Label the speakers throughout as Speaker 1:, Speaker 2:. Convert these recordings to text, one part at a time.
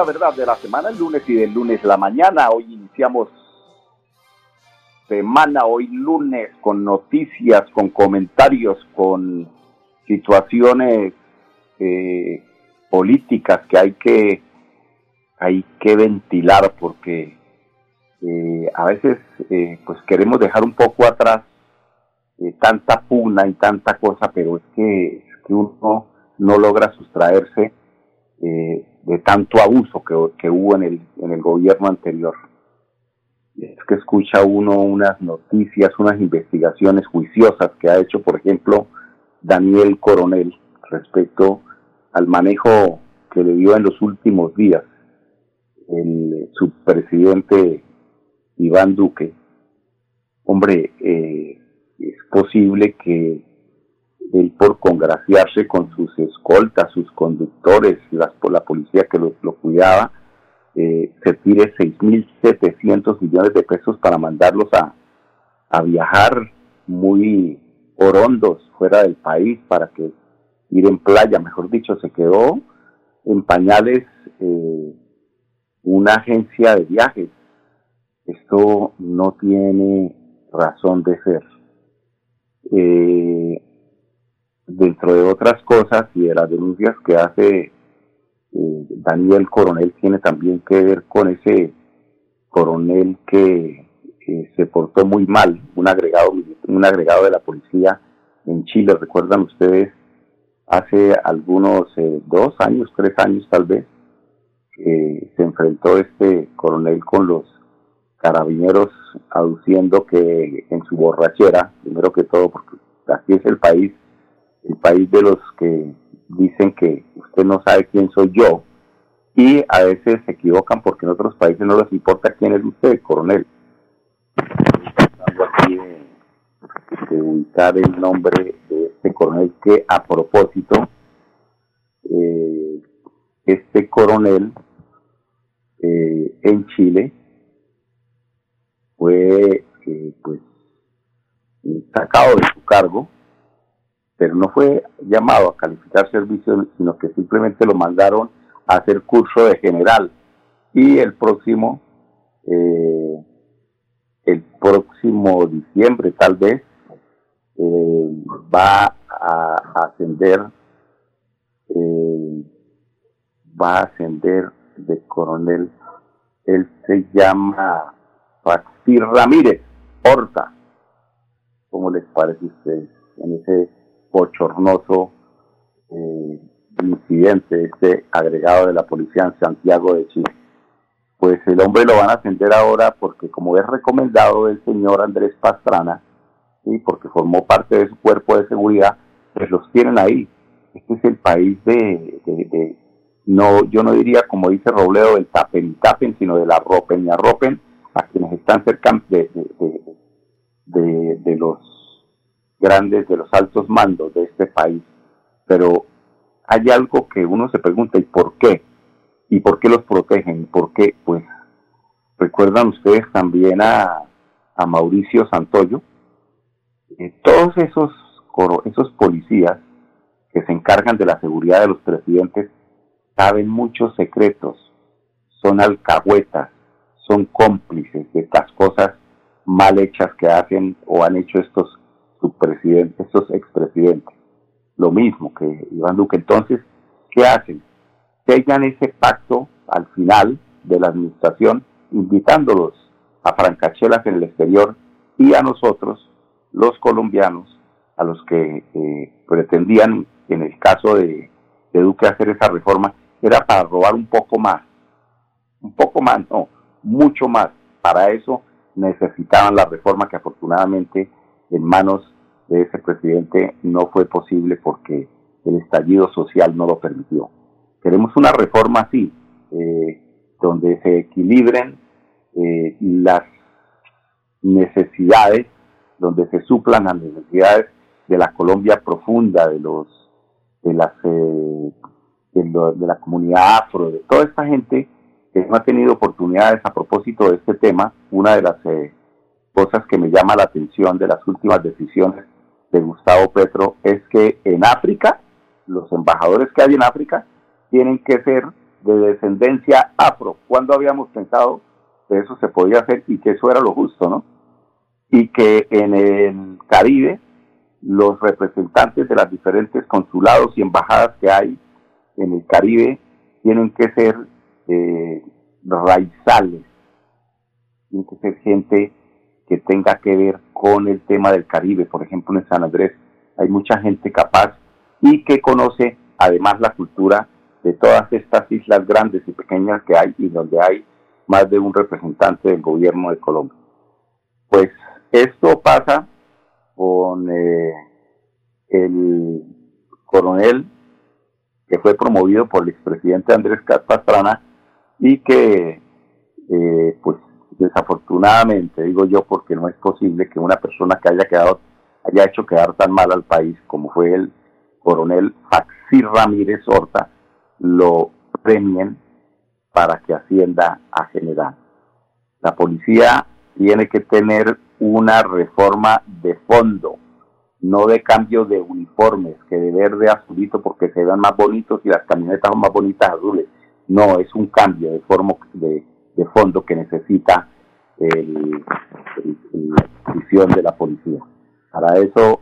Speaker 1: Verdad de la semana, el lunes y del lunes la mañana. Hoy iniciamos semana, hoy lunes, con noticias, con comentarios, con situaciones eh, políticas que hay que hay que ventilar porque eh, a veces eh, pues queremos dejar un poco atrás tanta pugna y tanta cosa, pero es que, uno no logra sustraerse de tanto abuso que, que, hubo en el, en el gobierno anterior. Es que escucha uno unas noticias, unas investigaciones juiciosas que ha hecho, por ejemplo, Daniel Coronel respecto al manejo que le dio en los últimos días el subpresidente Iván Duque. Hombre, eh, es posible que él por congraciarse con sus escoltas, sus conductores, las, la policía que lo, cuidaba, eh, se tire 6.700 millones de pesos para mandarlos a, a viajar muy orondos fuera del país para que ir en playa, mejor dicho, se quedó en pañales eh, una agencia de viajes. Esto no tiene razón de ser. Eh, dentro de otras cosas y de las denuncias que hace eh, Daniel Coronel, tiene también que ver con ese coronel que se portó muy mal, un agregado, un agregado de la policía en Chile, recuerdan ustedes, hace algunos eh, dos años, tres años tal vez, se enfrentó este coronel con los carabineros aduciendo que en su borrachera, primero que todo, porque así es el país, el país de los que dicen que usted no sabe quién soy yo y a veces se equivocan porque en otros países no les importa quién es usted, coronel. Aquí de, ubicar el nombre de este coronel que a propósito, eh, este coronel eh, en Chile fue eh, pues sacado de su cargo pero no fue llamado a calificar servicios, sino que simplemente lo mandaron a hacer curso de general. Y el próximo, eh, el próximo diciembre tal vez, eh, va a ascender, eh, va a ascender de coronel, él se llama Faxir Ramírez Horta. ¿Cómo les parece a ustedes en ese bochornoso eh, incidente, este agregado de la policía en Santiago de Chile. Pues el hombre lo van a ascender ahora porque como es recomendado del señor Andrés Pastrana, porque formó parte de su cuerpo de seguridad, pues los tienen ahí. Este es el país de, no, yo no diría como dice Robledo, del tapen y tapen, sino de la ropen y arropen a quienes están cerca de, de, de los grandes, de los altos mandos de este país. Pero hay algo que uno se pregunta, ¿y por qué? ¿Y por qué los protegen? ¿Por qué? Pues recuerdan ustedes también a, a Mauricio Santoyo, eh, todos esos, esos policías que se encargan de la seguridad de los presidentes saben muchos secretos, son alcahuetas, son cómplices de estas cosas mal hechas que hacen o han hecho estos subpresidentes, estos expresidentes. Lo mismo que Iván Duque. Entonces, ¿qué hacen? Sellan ese pacto al final de la administración, invitándolos a francachelas en el exterior y a nosotros, los colombianos, a los que eh, pretendían, en el caso de, de Duque, hacer esa reforma, era para robar un poco más. Un poco más, no, mucho más. Para eso necesitaban la reforma que afortunadamente en manos de ese presidente no fue posible porque el estallido social no lo permitió. Queremos una reforma así, eh, donde se equilibren eh, las necesidades, donde se suplan las necesidades de la Colombia profunda, de los de las eh, de, la comunidad afro, de toda esta gente que no ha tenido oportunidades a propósito de este tema. Una de las cosas que me llama la atención de las últimas decisiones de Gustavo Petro es que en África, los embajadores que hay en África tienen que ser de descendencia afro. cuando habíamos pensado que eso se podía hacer y que eso era lo justo, no? Y que en el Caribe los representantes de los diferentes consulados y embajadas que hay en el Caribe tienen que ser eh, raizales, tienen que ser gente que tenga que ver con el tema del Caribe. Por ejemplo, en San Andrés hay mucha gente capaz y que conoce además la cultura de todas estas islas grandes y pequeñas que hay y donde hay más de un representante del gobierno de Colombia. Pues esto pasa con eh, el coronel que fue promovido por el expresidente Andrés Pastrana y que eh, pues desafortunadamente, digo yo, porque no es posible que una persona que haya quedado, haya hecho quedar tan mal al país como fue el coronel Faxir Ramírez Horta, lo premien para que ascienda a general. La policía tiene que tener una reforma de fondo, no de cambio de uniformes, que de verde a azulito porque se vean más bonitos y las camionetas son más bonitas azules. No, es un cambio de, forma, de, de fondo que necesita el, la visión de la policía. Para eso,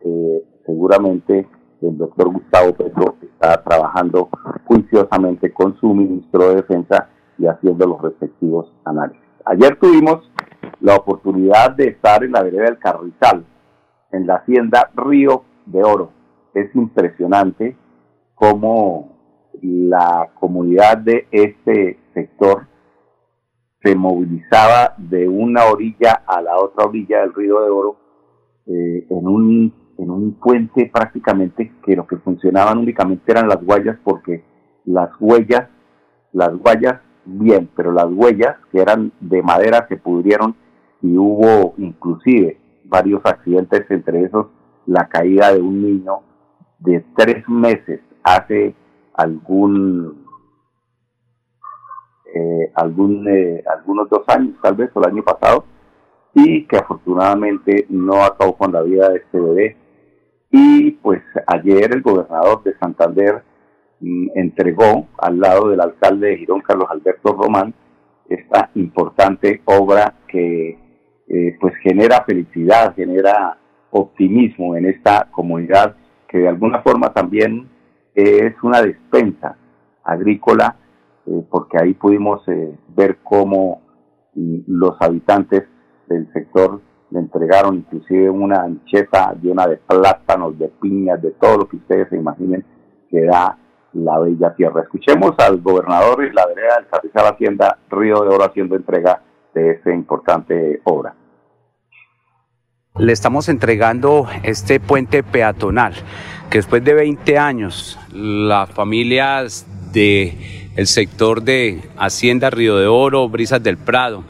Speaker 1: eh, seguramente el doctor Gustavo Petro está trabajando juiciosamente con su ministro de Defensa y haciendo los respectivos análisis. Ayer tuvimos la oportunidad de estar en la vereda del Carrizal, en la hacienda Río de Oro. Es impresionante cómo la comunidad de este sector se movilizaba de una orilla a la otra orilla del río de Oro eh, en, un, en un puente prácticamente que lo que funcionaban únicamente eran las huellas porque las huellas, las huellas bien, pero las huellas que eran de madera se pudrieron y hubo inclusive varios accidentes, entre esos la caída de un niño de tres meses hace algún eh, algún, eh, algunos dos años, tal vez, o el año pasado, y que afortunadamente no acabó con la vida de este bebé. Y pues ayer el gobernador de Santander mm, entregó al lado del alcalde de Girón, Carlos Alberto Román, esta importante obra que eh, pues genera felicidad, genera optimismo en esta comunidad que de alguna forma también es una despensa agrícola eh, porque ahí pudimos eh, ver cómo los habitantes del sector le entregaron inclusive una ancheta llena de plátanos, de piñas, de todo lo que ustedes se imaginen que da la bella tierra. Escuchemos al gobernador y la vereda del Carrizal Hacienda Río de Oro haciendo entrega de esta importante obra.
Speaker 2: Le estamos entregando este puente peatonal que después de 20 años las familias de el sector de Hacienda Río de Oro, Brisas del Prado,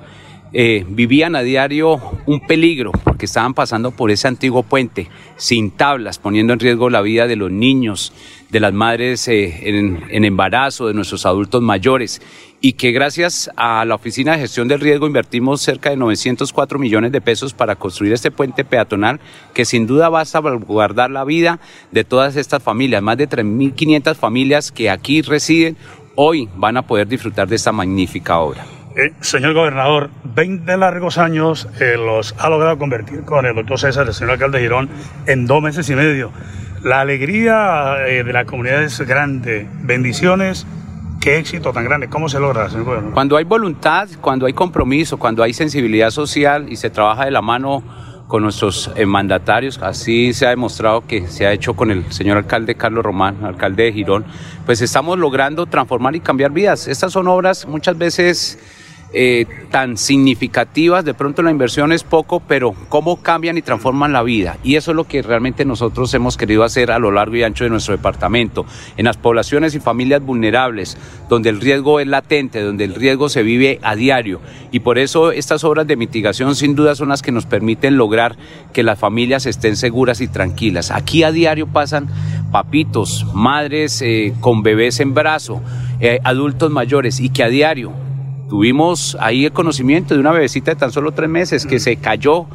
Speaker 2: eh, vivían a diario un peligro porque estaban pasando por ese antiguo puente sin tablas, poniendo en riesgo la vida de los niños, de las madres eh, en, embarazo, de nuestros adultos mayores. Y que gracias a la Oficina de Gestión del Riesgo invertimos cerca de 904 millones de pesos para construir este puente peatonal que sin duda va a salvaguardar la vida de todas estas familias, más de 3.500 familias que aquí residen, hoy van a poder disfrutar de esta magnífica obra.
Speaker 3: Eh, señor gobernador, 20 largos años eh, los ha logrado convertir con el doctor César, el señor alcalde de Girón, en dos meses y medio. La alegría eh, de la comunidad es grande. Bendiciones. Qué éxito tan grande. ¿Cómo se logra, señor gobernador?
Speaker 2: Cuando hay voluntad, cuando hay compromiso, cuando hay sensibilidad social y se trabaja de la mano con nuestros mandatarios, así se ha demostrado que se ha hecho con el señor alcalde Carlos Román, alcalde de Girón, pues estamos logrando transformar y cambiar vidas. Estas son obras muchas veces eh, tan significativas, de pronto la inversión es poco, pero cómo cambian y transforman la vida. Y eso es lo que realmente nosotros hemos querido hacer a lo largo y ancho de nuestro departamento, en las poblaciones y familias vulnerables, donde el riesgo es latente, donde el riesgo se vive a diario. Y por eso estas obras de mitigación sin duda son las que nos permiten lograr que las familias estén seguras y tranquilas. Aquí a diario pasan papitos, madres eh, con bebés en brazo, eh, adultos mayores y que a diario Tuvimos ahí el conocimiento de una bebecita de tan solo tres meses que se cayó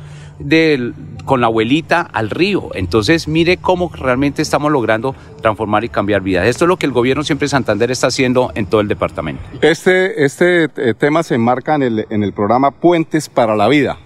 Speaker 2: con la abuelita al río. Entonces, mire cómo realmente estamos logrando transformar y cambiar vidas. Esto es lo que el gobierno siempre de Santander está haciendo en todo el departamento.
Speaker 4: Este, este eh, tema se enmarca en el, en el programa Puentes para la Vida.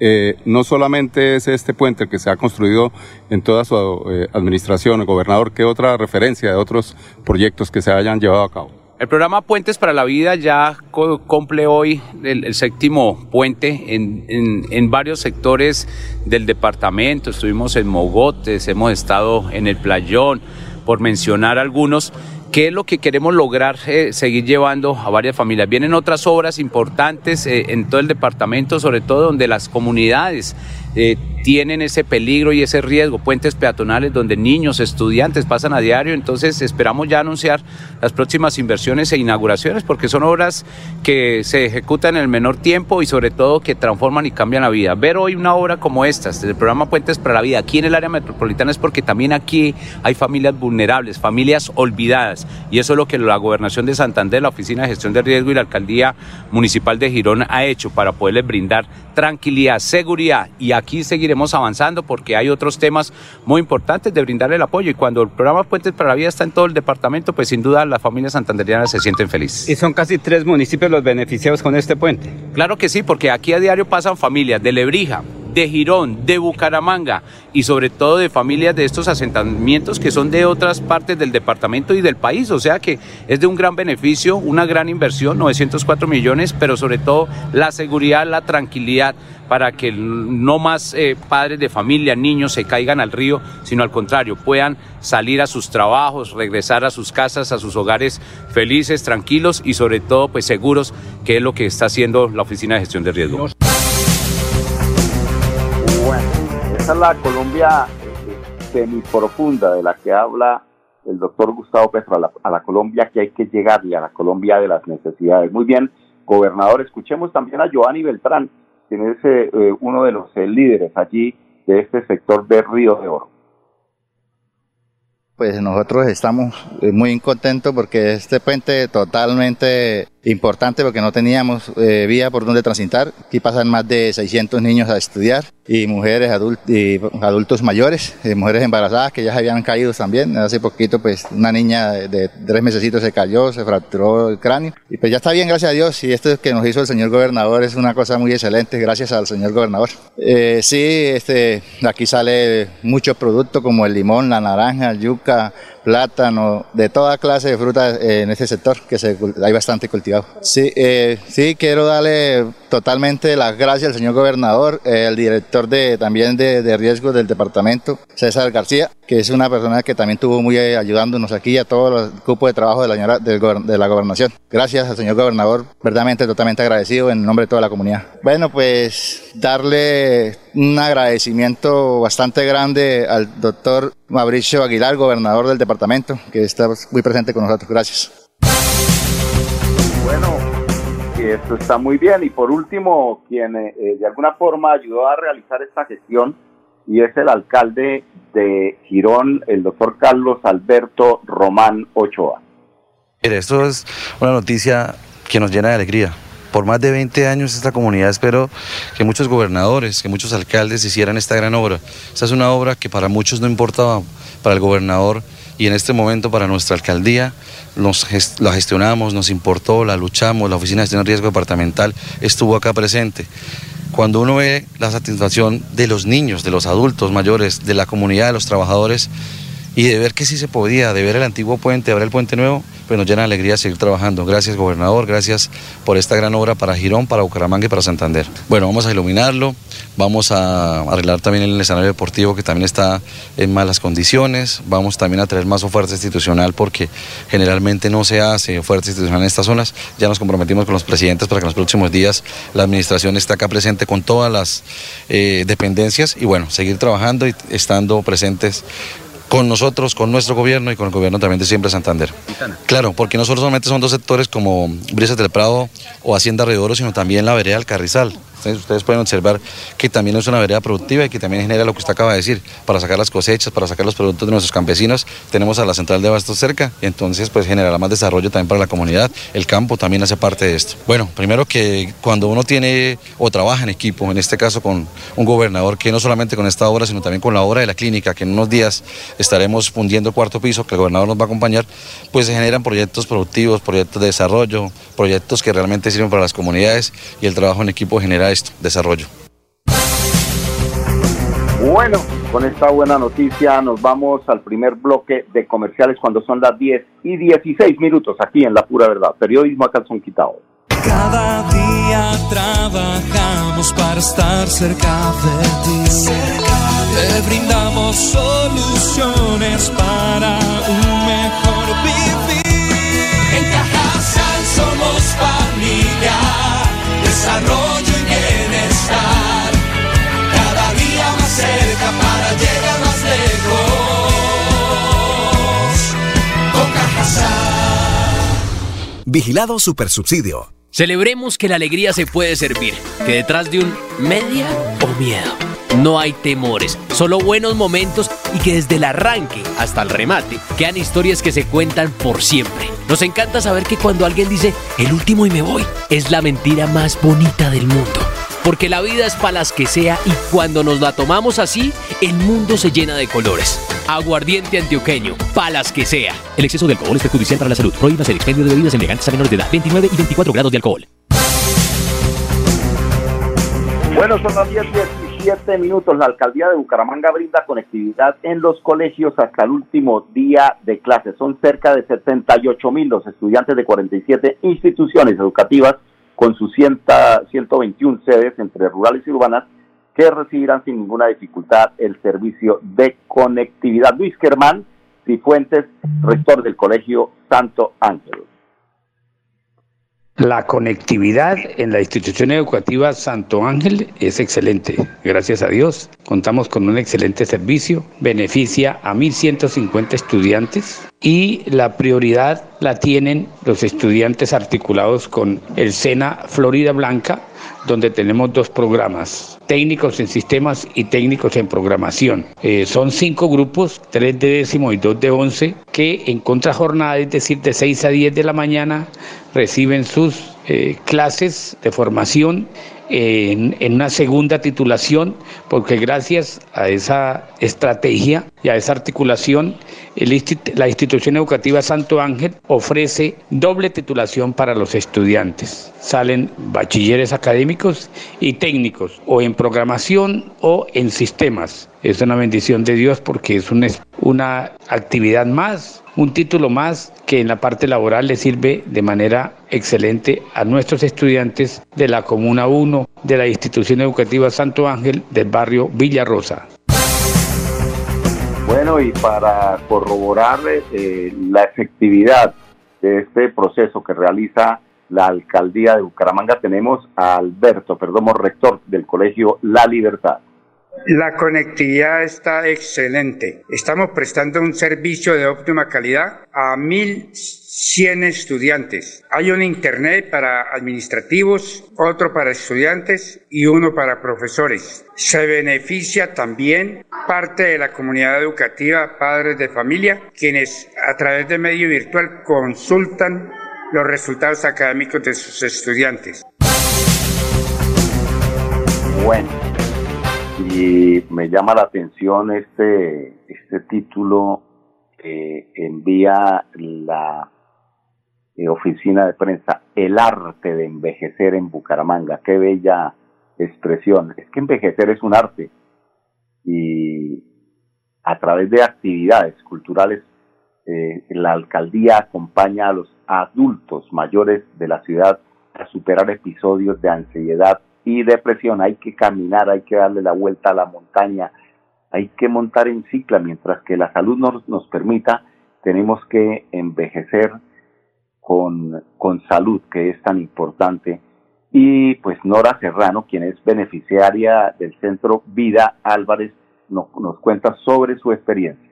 Speaker 4: Eh, no solamente es este puente que se ha construido en toda su eh, administración, el gobernador, ¿qué otra referencia de otros proyectos que se hayan llevado a cabo?
Speaker 2: El programa Puentes para la Vida ya cumple hoy el, séptimo puente en, en, varios sectores del departamento. Estuvimos en Mogotes, hemos estado en el Playón, por mencionar algunos. ¿Qué es lo que queremos lograr eh, seguir llevando a varias familias? Vienen otras obras importantes eh, en todo el departamento, sobre todo donde las comunidades eh, tienen ese peligro y ese riesgo, puentes peatonales donde niños, estudiantes pasan a diario, entonces esperamos ya anunciar las próximas inversiones e inauguraciones porque son obras que se ejecutan en el menor tiempo y sobre todo que transforman y cambian la vida. Ver hoy una obra como esta, del programa Puentes para la Vida, aquí en el área metropolitana es porque también aquí hay familias vulnerables, familias olvidadas y eso es lo que la Gobernación de Santander, la Oficina de Gestión de Riesgo y la Alcaldía Municipal de Girón ha hecho para poderles brindar tranquilidad, seguridad y aquí seguiremos avanzando porque hay otros temas muy importantes de brindarle el apoyo y cuando el programa Puentes para la Vida está en todo el departamento, pues sin duda las familias santanderianas se sienten felices.
Speaker 5: ¿Y son casi tres municipios los beneficiados con este puente?
Speaker 2: Claro que sí, porque aquí a diario pasan familias de Lebrija, de Girón, de Bucaramanga y sobre todo de familias de estos asentamientos que son de otras partes del departamento y del país. O sea que es de un gran beneficio, una gran inversión, 904 millones, pero sobre todo la seguridad, la tranquilidad para que no más eh, padres de familia, niños se caigan al río, sino al contrario, puedan salir a sus trabajos, regresar a sus casas, a sus hogares felices, tranquilos y sobre todo pues seguros, que es lo que está haciendo la Oficina de Gestión de Riesgo.
Speaker 1: Esa es la Colombia eh, semiprofunda de la que habla el doctor Gustavo Petro, a la, Colombia que hay que llegarle, a la Colombia de las necesidades. Muy bien, gobernador, escuchemos también a Giovanni Beltrán, quien es eh, eh, uno de los líderes allí de este sector de Río de Oro.
Speaker 6: Pues nosotros estamos muy contentos porque este puente totalmente importante porque no teníamos eh, vía por donde transitar. Aquí pasan más de 600 niños a estudiar y mujeres y adultos mayores, y mujeres embarazadas que ya se habían caído también. Hace poquito pues una niña de, tres mesecitos se cayó, se fracturó el cráneo y pues ya está bien, gracias a Dios. Y esto que nos hizo el señor gobernador es una cosa muy excelente, gracias al señor gobernador. Eh, sí, este, aquí sale mucho producto como el limón, la naranja, el yuca, plátano, de toda clase de frutas en este sector que se, hay bastante cultivado. Sí, eh, sí, quiero darle totalmente las gracias al señor gobernador, el director de, también de, de riesgos del departamento, César García, que es una persona que también estuvo muy eh, ayudándonos aquí a todo el grupo de trabajo de la, de la gobernación. Gracias al señor gobernador, verdaderamente totalmente agradecido en nombre de toda la comunidad. Bueno, pues darle un agradecimiento bastante grande al doctor Mauricio Aguilar, gobernador del departamento, que está muy presente con nosotros. Gracias.
Speaker 1: Bueno, esto está muy bien. Y por último, quien eh, eh, de alguna forma ayudó a realizar esta gestión y es el alcalde de Girón, el doctor Carlos Alberto Román Ochoa.
Speaker 7: Mire, esto es una noticia que nos llena de alegría. Por más de 20 años esta comunidad espero que muchos gobernadores, que muchos alcaldes hicieran esta gran obra. Esta es una obra que para muchos no importaba, para el gobernador y en este momento para nuestra alcaldía nos la gestionamos, nos importó, la luchamos, la Oficina de Gestión de Riesgo Departamental estuvo acá presente. Cuando uno ve la satisfacción de los niños, de los adultos mayores, de la comunidad, de los trabajadores, y de ver que sí se podía, de ver el antiguo puente, ver el puente nuevo, pues nos llena de alegría seguir trabajando. Gracias, gobernador, gracias por esta gran obra para Girón, para Bucaramanga y para Santander. Bueno, vamos a iluminarlo, vamos a arreglar también el escenario deportivo que también está en malas condiciones, vamos también a traer más oferta institucional porque generalmente no se hace oferta institucional en estas zonas. Ya nos comprometimos con los presidentes para que en los próximos días la administración esté acá presente con todas las eh, dependencias y bueno, seguir trabajando y estando presentes con nosotros, con nuestro gobierno y con el gobierno también de siempre Santander. Claro, porque no solamente son dos sectores como Brisas del Prado o Hacienda Redoro, sino también la vereda del Carrizal ustedes pueden observar que también es una vereda productiva y que también genera lo que usted acaba de decir, para sacar las cosechas, para sacar los productos de nuestros campesinos. Tenemos a la central de abastos cerca y entonces pues generará más desarrollo también para la comunidad. El campo también hace parte de esto. Bueno, primero que cuando uno tiene o trabaja en equipo, en este caso con un gobernador que no solamente con esta obra, sino también con la obra de la clínica, que en unos días estaremos fundiendo el cuarto piso, que el gobernador nos va a acompañar, pues se generan proyectos productivos, proyectos de desarrollo, proyectos que realmente sirven para las comunidades y el trabajo en equipo genera esto, desarrollo.
Speaker 1: Bueno, con esta buena noticia nos vamos al primer bloque de comerciales cuando son las 10 y 16 minutos aquí en La Pura Verdad. Periodismo a calzón quitado.
Speaker 8: Cada día trabajamos para estar cerca de ti. Te brindamos soluciones para un
Speaker 9: Vigilado Supersubsidio.
Speaker 10: Celebremos que la alegría se puede servir, que detrás de un media o miedo no hay temores, solo buenos momentos y que desde el arranque hasta el remate quedan historias que se cuentan por siempre. Nos encanta saber que cuando alguien dice el último y me voy, es la mentira más bonita del mundo porque la vida es para las que sea y cuando nos la tomamos así, el mundo se llena de colores. Aguardiente antioqueño, palas que sea. El exceso de alcohol es perjudicial para la salud. Prohíba el expendio de bebidas elegantes a menores de edad. 29 y 24 grados de alcohol.
Speaker 1: Bueno, son las 10 17 minutos. La alcaldía de Bucaramanga brinda conectividad en los colegios hasta el último día de clases. Son cerca de 78 mil los estudiantes de 47 instituciones educativas con sus 121 sedes entre rurales y urbanas que recibirán sin ninguna dificultad el servicio de conectividad. Luis Germán Cifuentes, rector del Colegio Santo Ángel.
Speaker 11: La conectividad en la institución educativa Santo Ángel es excelente, gracias a Dios. Contamos con un excelente servicio, beneficia a 1.150 estudiantes y la prioridad la tienen los estudiantes articulados con el SENA Florida Blanca, donde tenemos dos programas, técnicos en sistemas y técnicos en programación. Eh, son cinco grupos, tres de décimo y dos de once, que en contrajornada, es decir, de 6 a 10 de la mañana, reciben sus eh, clases de formación en, una segunda titulación, porque gracias a esa estrategia y a esa articulación, la institución educativa Santo Ángel ofrece doble titulación para los estudiantes. Salen bachilleres académicos y técnicos, o en programación o en sistemas. Es una bendición de Dios porque es una, actividad más un título más que en la parte laboral le sirve de manera excelente a nuestros estudiantes de la Comuna 1 de la institución educativa Santo Ángel del barrio Villa Rosa.
Speaker 1: Bueno, y para corroborar eh, la efectividad de este proceso que realiza la alcaldía de Bucaramanga, tenemos a Alberto Perdomo, rector del colegio La Libertad.
Speaker 12: La conectividad está excelente. Estamos prestando un servicio de óptima calidad a 1.100 estudiantes. Hay un internet para administrativos, otro para estudiantes y uno para profesores. Se beneficia también parte de la comunidad educativa, padres de familia, quienes a través de medio virtual consultan los resultados académicos de sus estudiantes.
Speaker 1: Bueno, y me llama la atención este, este título que envía la eh, oficina de prensa, El arte de envejecer en Bucaramanga. Qué bella expresión. Es que envejecer es un arte y a través de actividades culturales eh, la alcaldía acompaña a los adultos mayores de la ciudad a superar episodios de ansiedad y depresión. Hay que caminar, hay que darle la vuelta a la montaña, hay que montar en cicla mientras que la salud nos, nos permita, tenemos que envejecer con, con salud, que es tan importante. Y pues Nora Serrano, quien es beneficiaria del Centro Vida Álvarez, nos, nos cuenta sobre su experiencia.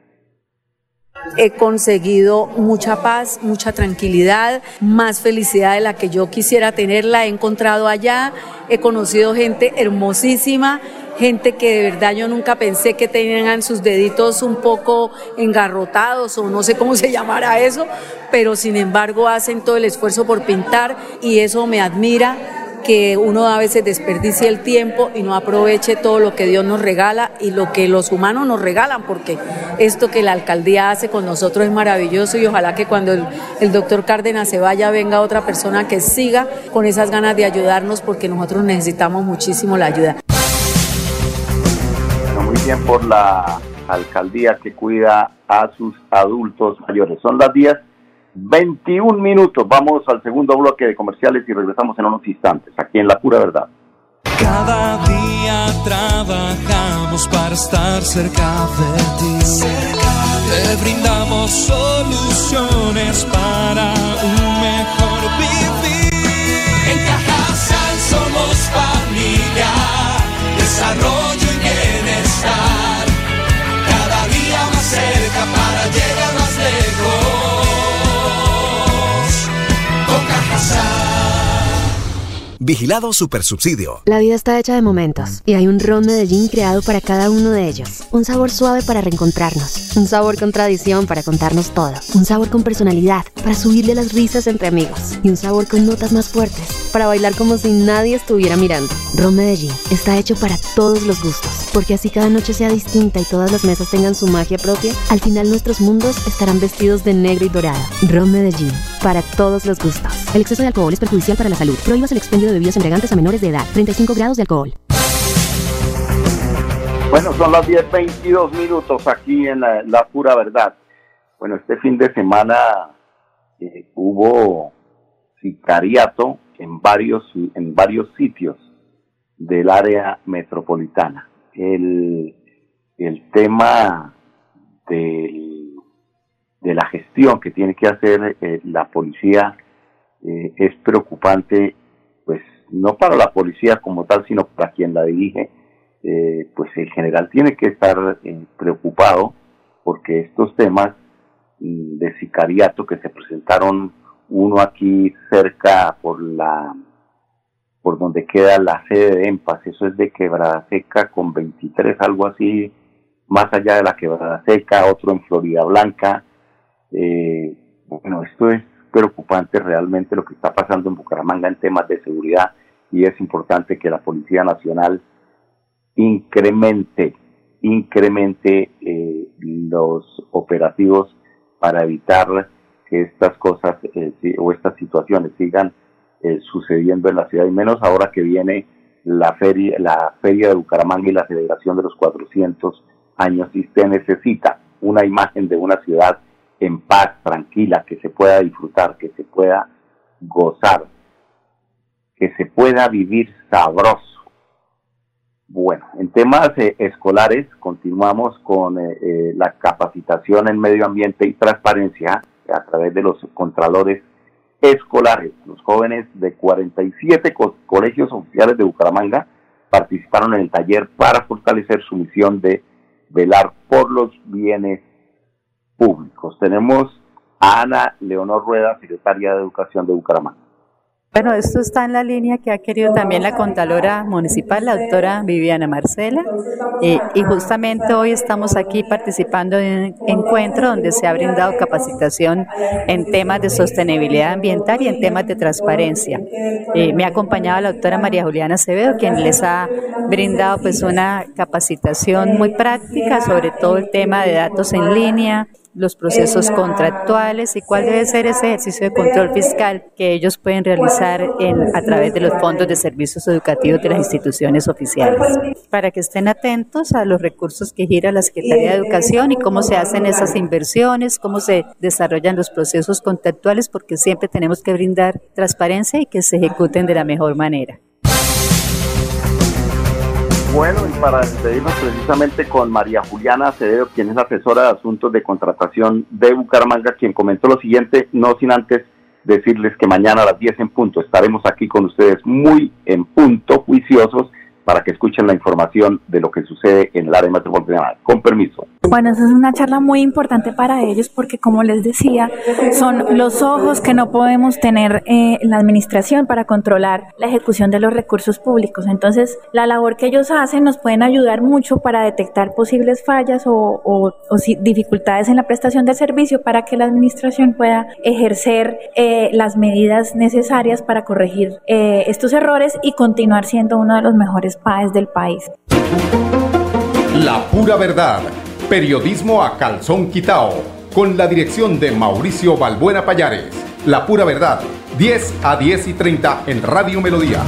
Speaker 13: He conseguido mucha paz, mucha tranquilidad, más felicidad de la que yo quisiera tenerla. He encontrado allá, he conocido gente hermosísima, gente que de verdad yo nunca pensé que tenían sus deditos un poco engarrotados o no sé cómo se llamará eso, pero sin embargo hacen todo el esfuerzo por pintar y eso me admira que uno a veces desperdicie el tiempo y no aproveche todo lo que Dios nos regala y lo que los humanos nos regalan, porque esto que la alcaldía hace con nosotros es maravilloso y ojalá que cuando el, doctor Cárdenas se vaya venga otra persona que siga con esas ganas de ayudarnos porque nosotros necesitamos muchísimo la ayuda.
Speaker 1: Muy bien por la alcaldía que cuida a sus adultos mayores. Son las 10 21 minutos. Vamos al segundo bloque de comerciales y regresamos en unos instantes, aquí en La Pura Verdad.
Speaker 8: Cada día trabajamos para estar cerca de ti. Te brindamos soluciones para un mejor vivir. En Cajasal somos familia, desarrollo y bienestar.
Speaker 9: Vigilado Supersubsidio.
Speaker 14: La vida está hecha de momentos y hay un ron Medellín creado para cada uno de ellos. Un sabor suave para reencontrarnos, un sabor con tradición para contarnos todo, un sabor con personalidad para subirle las risas entre amigos y un sabor con notas más fuertes para bailar como si nadie estuviera mirando. Ron Medellín está hecho para todos los gustos, porque así cada noche sea distinta y todas las mesas tengan su magia propia, al final nuestros mundos estarán vestidos de negro y dorado. Ron Medellín, para todos los gustos. El exceso de alcohol es perjudicial para la salud. Prohíbas el expendio de bebidas embriagantes a menores de edad. 35 grados de alcohol.
Speaker 1: Bueno, son las 10, 22 minutos aquí en la, La Pura Verdad. Bueno, este fin de semana eh, hubo sicariato en varios, en varios sitios del área metropolitana. El, el tema del, de la gestión que tiene que hacer eh, la policía eh, es preocupante, pues no para la policía como tal, sino para quien la dirige. Eh, pues el general tiene que estar preocupado porque estos temas mm, de sicariato que se presentaron uno aquí cerca por la por donde queda la sede de EMPAS, eso es de Quebrada Seca con 23, algo así, más allá de la Quebrada Seca, otro en Florida Blanca. Eh, bueno, esto es preocupante realmente lo que está pasando en Bucaramanga en temas de seguridad y es importante que la Policía Nacional incremente, incremente eh, los operativos para evitar que estas cosas eh, o estas situaciones sigan eh, sucediendo en la ciudad y menos ahora que viene la feria, la feria de Bucaramanga y la celebración de los 400 años y se necesita una imagen de una ciudad en paz, tranquila, que se pueda disfrutar, que se pueda gozar, que se pueda vivir sabroso. Bueno, en temas eh, escolares continuamos con eh, eh, la capacitación en medio ambiente y transparencia a través de los contralores escolares. Los jóvenes de 47 co- colegios oficiales de Bucaramanga participaron en el taller para fortalecer su misión de velar por los bienes públicos. Tenemos a Ana Leonor Rueda, secretaria de Educación de Bucaramanga.
Speaker 15: Bueno, esto está en la línea que ha querido también la Contralora Municipal, la doctora Viviana Marcela, y justamente hoy estamos aquí participando en un encuentro donde se ha brindado capacitación en temas de sostenibilidad ambiental y en temas de transparencia. me ha acompañado la doctora María Juliana Acevedo, quien les ha brindado pues una capacitación muy práctica sobre todo el tema de datos en línea, los procesos contractuales y cuál debe ser ese ejercicio de control fiscal que ellos pueden realizar a través de los fondos de servicios educativos de las instituciones oficiales. Para que estén atentos a los recursos que gira la Secretaría de Educación y cómo se hacen esas inversiones, cómo se desarrollan los procesos contractuales, porque siempre tenemos que brindar transparencia y que se ejecuten de la mejor manera.
Speaker 1: Bueno, y para despedirnos precisamente con María Juliana Acevedo, quien es asesora de asuntos de contratación de Bucaramanga, quien comentó lo siguiente, no sin antes decirles que mañana a las 10 en punto estaremos aquí con ustedes muy en punto, juiciosos, para que escuchen la información de lo que sucede en el área metropolitana. Con permiso.
Speaker 16: Bueno, esa es una charla muy importante para ellos porque, como les decía, son los ojos que no podemos tener eh, en la administración para controlar la ejecución de los recursos públicos. Entonces, la labor que ellos hacen nos pueden ayudar mucho para detectar posibles fallas o, dificultades en la prestación del servicio para que la administración pueda ejercer eh, las medidas necesarias para corregir eh, estos errores y continuar siendo uno de los mejores países del país.
Speaker 4: La pura verdad Periodismo a calzón quitao, con la dirección de Mauricio Balbuena Payares. La pura verdad, 10 a 10 y 30 en Radio Melodía.